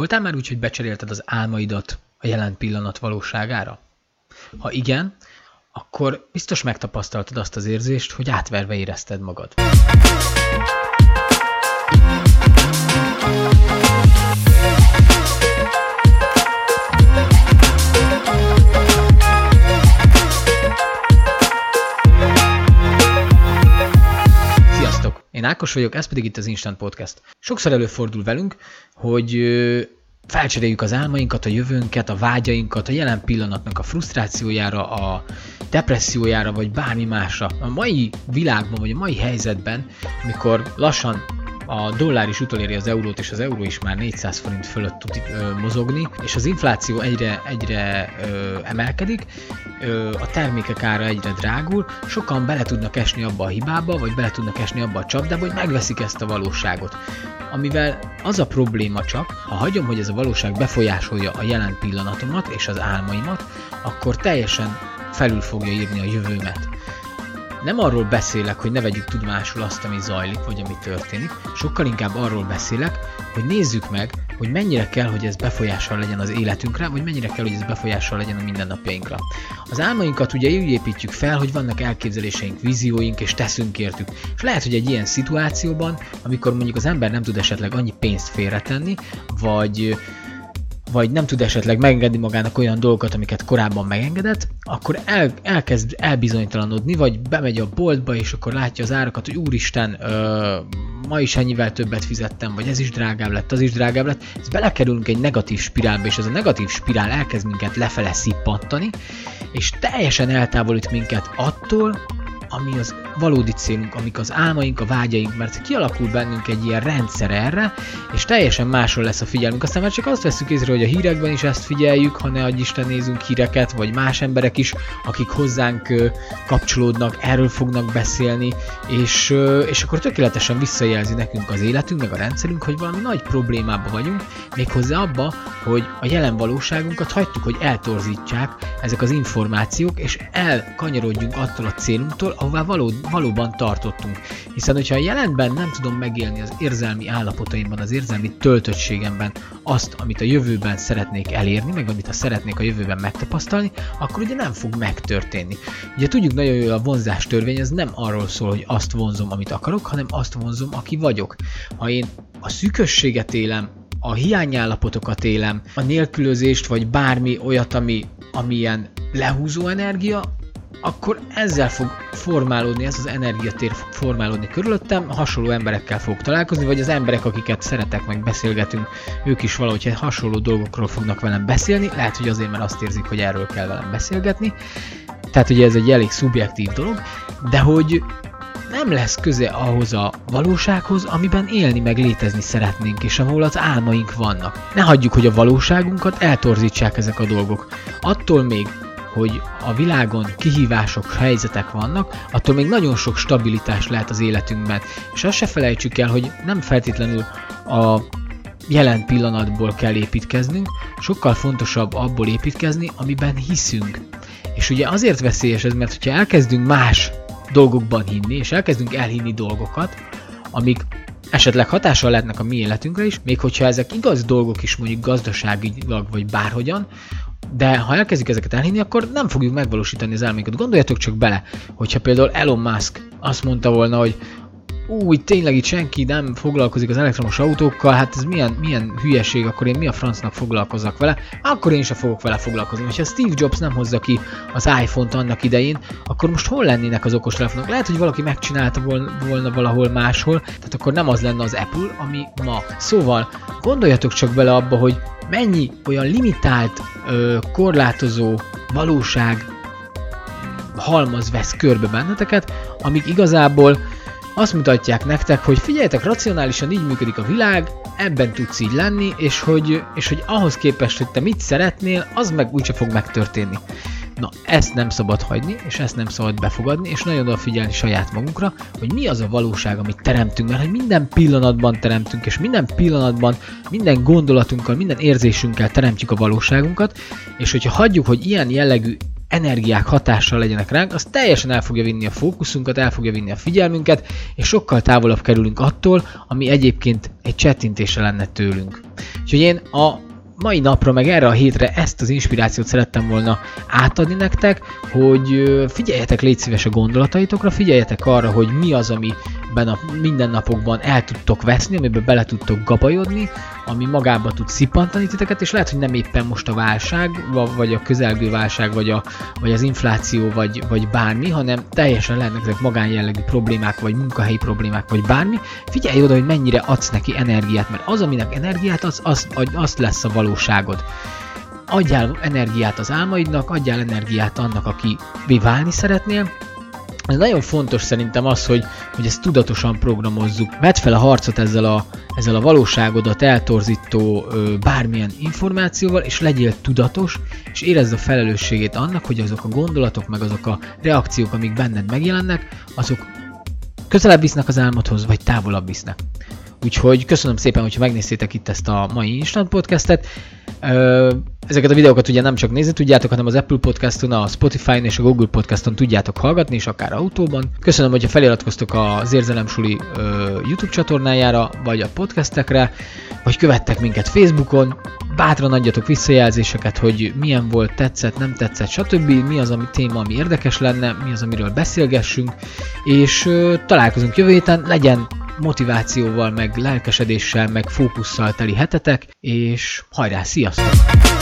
Voltál már úgy, hogy becserélted az álmaidat a jelen pillanat valóságára? Ha igen, akkor biztos megtapasztaltad azt az érzést, hogy átverve érezted magad. Én Ákos vagyok, ez pedig itt az Instant Podcast. Sokszor előfordul velünk, hogy felcseréljük az álmainkat, a jövőnket, a vágyainkat, a jelen pillanatnak a frusztrációjára, a depressziójára, vagy bármi másra. A mai világban, vagy a mai helyzetben, amikor lassan a dollár is utoléri az eurót, és az euró is már 400 forint fölött tud ö, mozogni, és az infláció egyre, egyre ö, emelkedik, ö, a termékek ára egyre drágul, sokan bele tudnak esni abba a hibába, vagy bele tudnak esni abba a csapdába, hogy megveszik ezt a valóságot. Amivel az a probléma csak, ha hagyom, hogy ez a valóság befolyásolja a jelen pillanatomat és az álmaimat, akkor teljesen felül fogja írni a jövőmet nem arról beszélek, hogy ne vegyük tudomásul azt, ami zajlik, vagy ami történik, sokkal inkább arról beszélek, hogy nézzük meg, hogy mennyire kell, hogy ez befolyással legyen az életünkre, vagy mennyire kell, hogy ez befolyással legyen a mindennapjainkra. Az álmainkat ugye úgy építjük fel, hogy vannak elképzeléseink, vízióink, és teszünk értük. És lehet, hogy egy ilyen szituációban, amikor mondjuk az ember nem tud esetleg annyi pénzt félretenni, vagy vagy nem tud esetleg megengedni magának olyan dolgokat, amiket korábban megengedett, akkor el, elkezd elbizonytalanodni, vagy bemegy a boltba, és akkor látja az árakat, hogy úristen, ö, ma is ennyivel többet fizettem, vagy ez is drágább lett, az is drágább lett. Ez belekerülünk egy negatív spirálba, és ez a negatív spirál elkezd minket lefele szippantani, és teljesen eltávolít minket attól, ami az valódi célunk, amik az álmaink, a vágyaink, mert kialakul bennünk egy ilyen rendszer erre, és teljesen máshol lesz a figyelmünk. Aztán már csak azt veszük észre, hogy a hírekben is ezt figyeljük, ha ne adj Isten nézünk híreket, vagy más emberek is, akik hozzánk kapcsolódnak, erről fognak beszélni, és, és akkor tökéletesen visszajelzi nekünk az életünk, meg a rendszerünk, hogy valami nagy problémába vagyunk, méghozzá abba, hogy a jelen valóságunkat hagyjuk, hogy eltorzítják ezek az információk, és elkanyarodjunk attól a célunktól, ahová való, valóban tartottunk. Hiszen, hogyha a jelenben nem tudom megélni az érzelmi állapotaimban, az érzelmi töltöttségemben azt, amit a jövőben szeretnék elérni, meg amit a szeretnék a jövőben megtapasztalni, akkor ugye nem fog megtörténni. Ugye tudjuk nagyon jól, a vonzás törvény ez nem arról szól, hogy azt vonzom, amit akarok, hanem azt vonzom, aki vagyok. Ha én a szűkösséget élem, a hiányállapotokat élem, a nélkülözést, vagy bármi olyat, ami, ami ilyen lehúzó energia, akkor ezzel fog formálódni, ez az energiatér fog formálódni körülöttem, hasonló emberekkel fogok találkozni, vagy az emberek, akiket szeretek, meg beszélgetünk, ők is valahogy hasonló dolgokról fognak velem beszélni, lehet, hogy azért, mert azt érzik, hogy erről kell velem beszélgetni, tehát ugye ez egy elég szubjektív dolog, de hogy nem lesz köze ahhoz a valósághoz, amiben élni meg létezni szeretnénk, és ahol az álmaink vannak. Ne hagyjuk, hogy a valóságunkat eltorzítsák ezek a dolgok. Attól még, hogy a világon kihívások, helyzetek vannak, attól még nagyon sok stabilitás lehet az életünkben. És azt se felejtsük el, hogy nem feltétlenül a jelen pillanatból kell építkeznünk, sokkal fontosabb abból építkezni, amiben hiszünk. És ugye azért veszélyes ez, mert hogyha elkezdünk más dolgokban hinni, és elkezdünk elhinni dolgokat, amik esetleg hatással lehetnek a mi életünkre is, még hogyha ezek igaz dolgok is mondjuk gazdaságilag vagy bárhogyan, de ha elkezdjük ezeket elhinni, akkor nem fogjuk megvalósítani az elménket. Gondoljatok csak bele, hogyha például Elon Musk azt mondta volna, hogy úgy tényleg itt senki nem foglalkozik az elektromos autókkal, hát ez milyen, milyen hülyeség, akkor én mi a francnak foglalkozzak vele, akkor én sem fogok vele foglalkozni. Ha Steve Jobs nem hozza ki az iPhone-t annak idején, akkor most hol lennének az okostelefonok? Lehet, hogy valaki megcsinálta volna valahol máshol, tehát akkor nem az lenne az Apple, ami ma. Szóval gondoljatok csak bele abba, hogy mennyi olyan limitált, ö, korlátozó valóság halmaz vesz körbe benneteket, amik igazából azt mutatják nektek, hogy figyeljetek, racionálisan így működik a világ, ebben tudsz így lenni, és hogy, és hogy ahhoz képest, hogy te mit szeretnél, az meg úgyse fog megtörténni. Na, ezt nem szabad hagyni, és ezt nem szabad befogadni, és nagyon odafigyelni saját magunkra, hogy mi az a valóság, amit teremtünk, mert hogy minden pillanatban teremtünk, és minden pillanatban, minden gondolatunkkal, minden érzésünkkel teremtjük a valóságunkat, és hogyha hagyjuk, hogy ilyen jellegű energiák hatással legyenek ránk, az teljesen el fogja vinni a fókuszunkat, el fogja vinni a figyelmünket, és sokkal távolabb kerülünk attól, ami egyébként egy csettintése lenne tőlünk. Úgyhogy én a mai napra, meg erre a hétre ezt az inspirációt szerettem volna átadni nektek, hogy figyeljetek légy szíves a gondolataitokra, figyeljetek arra, hogy mi az, amiben a mindennapokban el tudtok veszni, amiben bele tudtok gabajodni, ami magába tud szippantani titeket, és lehet, hogy nem éppen most a válság, vagy a közelgő válság, vagy, a, vagy az infláció, vagy, vagy bármi, hanem teljesen lehetnek ezek magánjellegű problémák, vagy munkahelyi problémák, vagy bármi. Figyelj oda, hogy mennyire adsz neki energiát, mert az, aminek energiát adsz, az, az lesz a valóságod adjál energiát az álmaidnak, adjál energiát annak, aki válni szeretnél, ez nagyon fontos szerintem az, hogy, hogy ezt tudatosan programozzuk. Vedd fel a harcot ezzel a, ezzel a valóságodat eltorzító ö, bármilyen információval, és legyél tudatos, és érezd a felelősségét annak, hogy azok a gondolatok, meg azok a reakciók, amik benned megjelennek, azok közelebb visznek az álmodhoz, vagy távolabb visznek. Úgyhogy köszönöm szépen, hogyha megnéztétek itt ezt a mai Instant Podcastet. Ezeket a videókat ugye nem csak nézni tudjátok, hanem az Apple Podcaston, a Spotify-on és a Google Podcaston tudjátok hallgatni, és akár autóban. Köszönöm, hogyha feliratkoztok az Érzelemsuli YouTube csatornájára, vagy a podcastekre, vagy követtek minket Facebookon. Bátran adjatok visszajelzéseket, hogy milyen volt, tetszett, nem tetszett, stb. Mi az, ami téma, ami érdekes lenne, mi az, amiről beszélgessünk, és találkozunk jövő héten, legyen motivációval, meg lelkesedéssel, meg fókusszal teli hetetek, és hajrá, sziasztok!